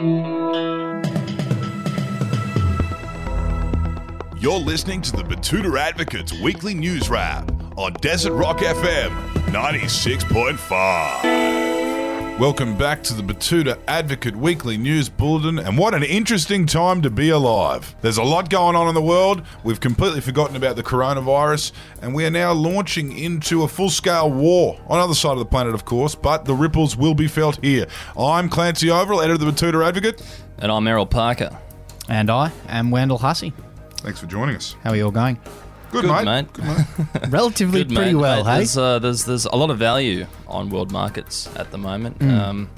You're listening to the Betoota Advocates Weekly News Wrap on Desert Rock FM 96.5. Welcome back to the Betoota Advocate Weekly News Bulletin, and what an interesting time to be alive. There's a lot going on in the world. We've completely forgotten about the coronavirus, and we are now launching into a full scale war on the other side of the planet, of course, but the ripples will be felt here. I'm Clancy Overell, editor of the Betoota Advocate. And I'm Errol Parker. And I am Wendell Hussey. Thanks for joining us. How are you all going? Good, Good, mate. mate. Good, mate. Relatively Good, pretty mate. well, Mate, hey? There's, uh, there's, there's a lot of value on world markets at the moment. Hmm. Um,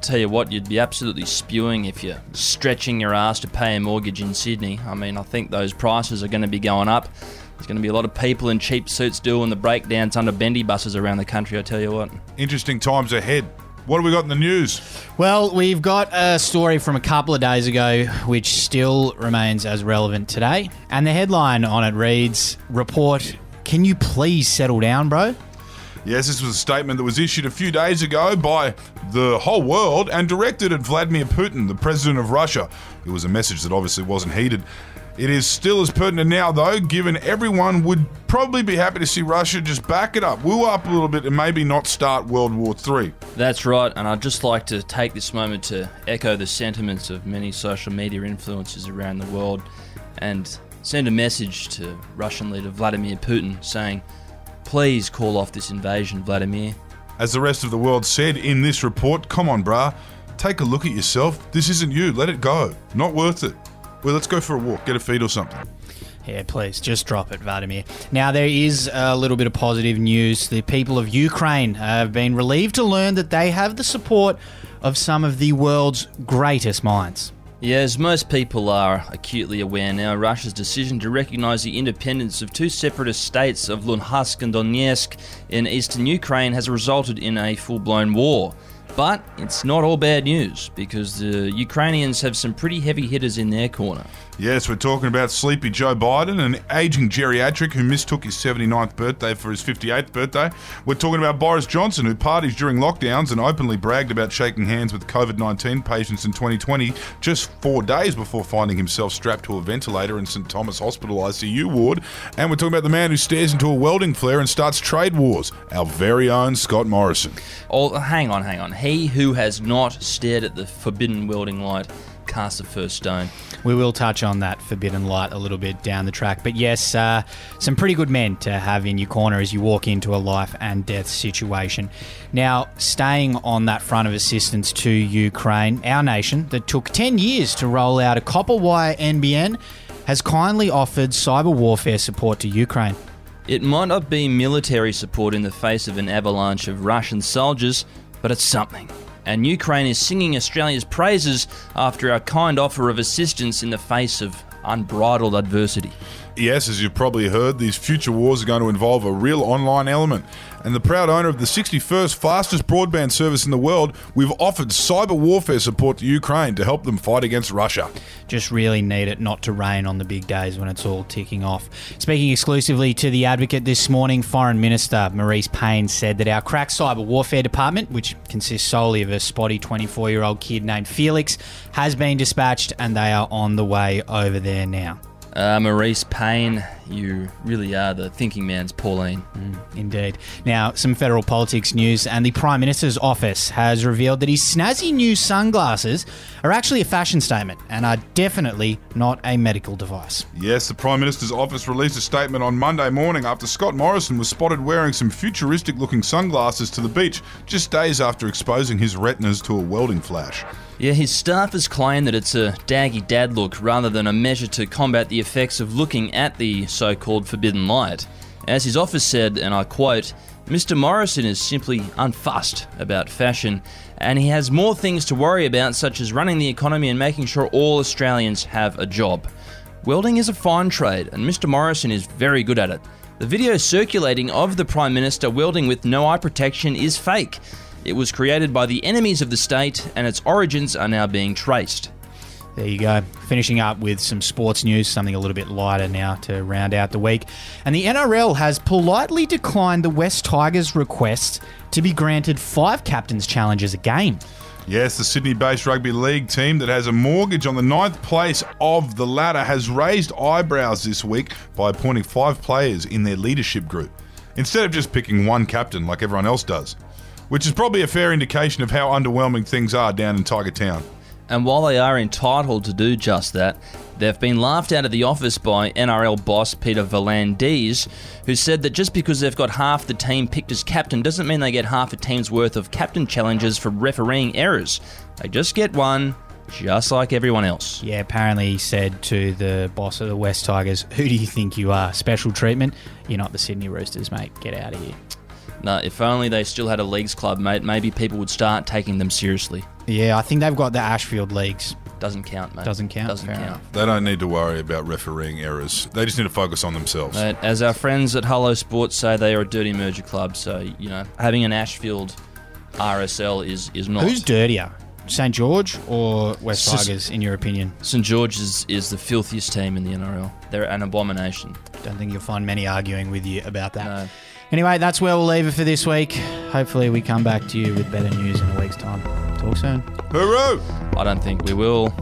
tell you what, you'd be absolutely spewing if you're stretching your ass to pay a mortgage in Sydney. I mean, I think those prices are going to be going up. There's going to be a lot of people in cheap suits doing the breakdowns under bendy buses around the country, I tell you what. Interesting times ahead. What have we got in the news? Well, we've got a story from a couple of days ago which still remains as relevant today. And the headline on it reads Report, can you please settle down, bro? Yes, this was a statement that was issued a few days ago by the whole world and directed at Vladimir Putin, the president of Russia. It was a message that obviously wasn't heeded. It is still as pertinent now, though, given everyone would probably be happy to see Russia just back it up, woo up a little bit, and maybe not start World War III. That's right, and I'd just like to take this moment to echo the sentiments of many social media influencers around the world and send a message to Russian leader Vladimir Putin saying, please call off this invasion, Vladimir. As the rest of the world said in this report, come on, brah, take a look at yourself. This isn't you. Let it go. Not worth it. Well, let's go for a walk, get a feed or something. Yeah, please, just drop it, Vladimir. Now, there is a little bit of positive news. The people of Ukraine have been relieved to learn that they have the support of some of the world's greatest minds. Yeah, as most people are acutely aware now, Russia's decision to recognise the independence of two separatist states of Luhansk and Donetsk in eastern Ukraine has resulted in a full blown war. But it's not all bad news because the Ukrainians have some pretty heavy hitters in their corner. Yes, we're talking about sleepy Joe Biden, an aging geriatric who mistook his 79th birthday for his 58th birthday. We're talking about Boris Johnson, who parties during lockdowns and openly bragged about shaking hands with COVID 19 patients in 2020, just four days before finding himself strapped to a ventilator in St Thomas Hospital ICU ward. And we're talking about the man who stares into a welding flare and starts trade wars, our very own Scott Morrison. Oh, hang on, hang on. He who has not stared at the forbidden welding light cast the first stone. We will touch on that forbidden light a little bit down the track. But yes, uh, some pretty good men to have in your corner as you walk into a life and death situation. Now, staying on that front of assistance to Ukraine, our nation that took 10 years to roll out a copper wire NBN has kindly offered cyber warfare support to Ukraine. It might not be military support in the face of an avalanche of Russian soldiers, but it's something. And Ukraine is singing Australia's praises after our kind offer of assistance in the face of unbridled adversity. Yes, as you've probably heard, these future wars are going to involve a real online element. And the proud owner of the 61st fastest broadband service in the world, we've offered cyber warfare support to Ukraine to help them fight against Russia. Just really need it not to rain on the big days when it's all ticking off. Speaking exclusively to The Advocate this morning, Foreign Minister Marise Payne said that our crack cyber warfare department, which consists solely of a spotty 24 year old kid named Felix, has been dispatched and they are on the way over there now. Uh, Marise Payne, you really are the thinking man's Pauline. Mm, indeed. Now, some federal politics news, and the Prime Minister's office has revealed that his snazzy new sunglasses are actually a fashion statement and are definitely not a medical device. Yes, the Prime Minister's office released a statement on Monday morning after Scott Morrison was spotted wearing some futuristic looking sunglasses to the beach just days after exposing his retinas to a welding flash. Yeah, his staff has claimed that it's a daggy dad look rather than a measure to combat the effects of looking at the so called forbidden light. As his office said, and I quote, Mr. Morrison is simply unfussed about fashion, and he has more things to worry about, such as running the economy and making sure all Australians have a job. Welding is a fine trade, and Mr. Morrison is very good at it. The video circulating of the Prime Minister welding with no eye protection is fake. It was created by the enemies of the state, and its origins are now being traced. There you go. Finishing up with some sports news, something a little bit lighter now to round out the week. And the NRL has politely declined the West Tigers' request to be granted five captains' challenges a game. Yes, the Sydney based rugby league team that has a mortgage on the ninth place of the ladder has raised eyebrows this week by appointing five players in their leadership group, instead of just picking one captain like everyone else does, which is probably a fair indication of how underwhelming things are down in Tiger Town. And while they are entitled to do just that, they've been laughed out of the office by NRL boss Peter V'landys, who said that just because they've got half the team picked as captain doesn't mean they get half a team's worth of captain challenges for refereeing errors. They just get one, just like everyone else. Yeah, apparently he said to the boss of the West Tigers, Who do you think you are? Special treatment? You're not the Sydney Roosters, mate. Get out of here. No, if only they still had a leagues club, mate, maybe people would start taking them seriously. Yeah, I think they've got the Ashfield Leagues. Doesn't count, mate. Doesn't count? Doesn't count. enough. They don't need to worry about refereeing errors. They just need to focus on themselves. Mate, as our friends at Hello Sports say, they are a dirty merger club. So you know, having an Ashfield RSL is is not. Who's dirtier? St George or West Sis- Tigers, in your opinion? St George's is the filthiest team in the NRL. They're an abomination. Don't think you'll find many arguing with you about that. No. Anyway, that's where we'll leave it for this week. Hopefully, we come back to you with better news in a week's time. Talk soon. Hooroo! I don't think we will.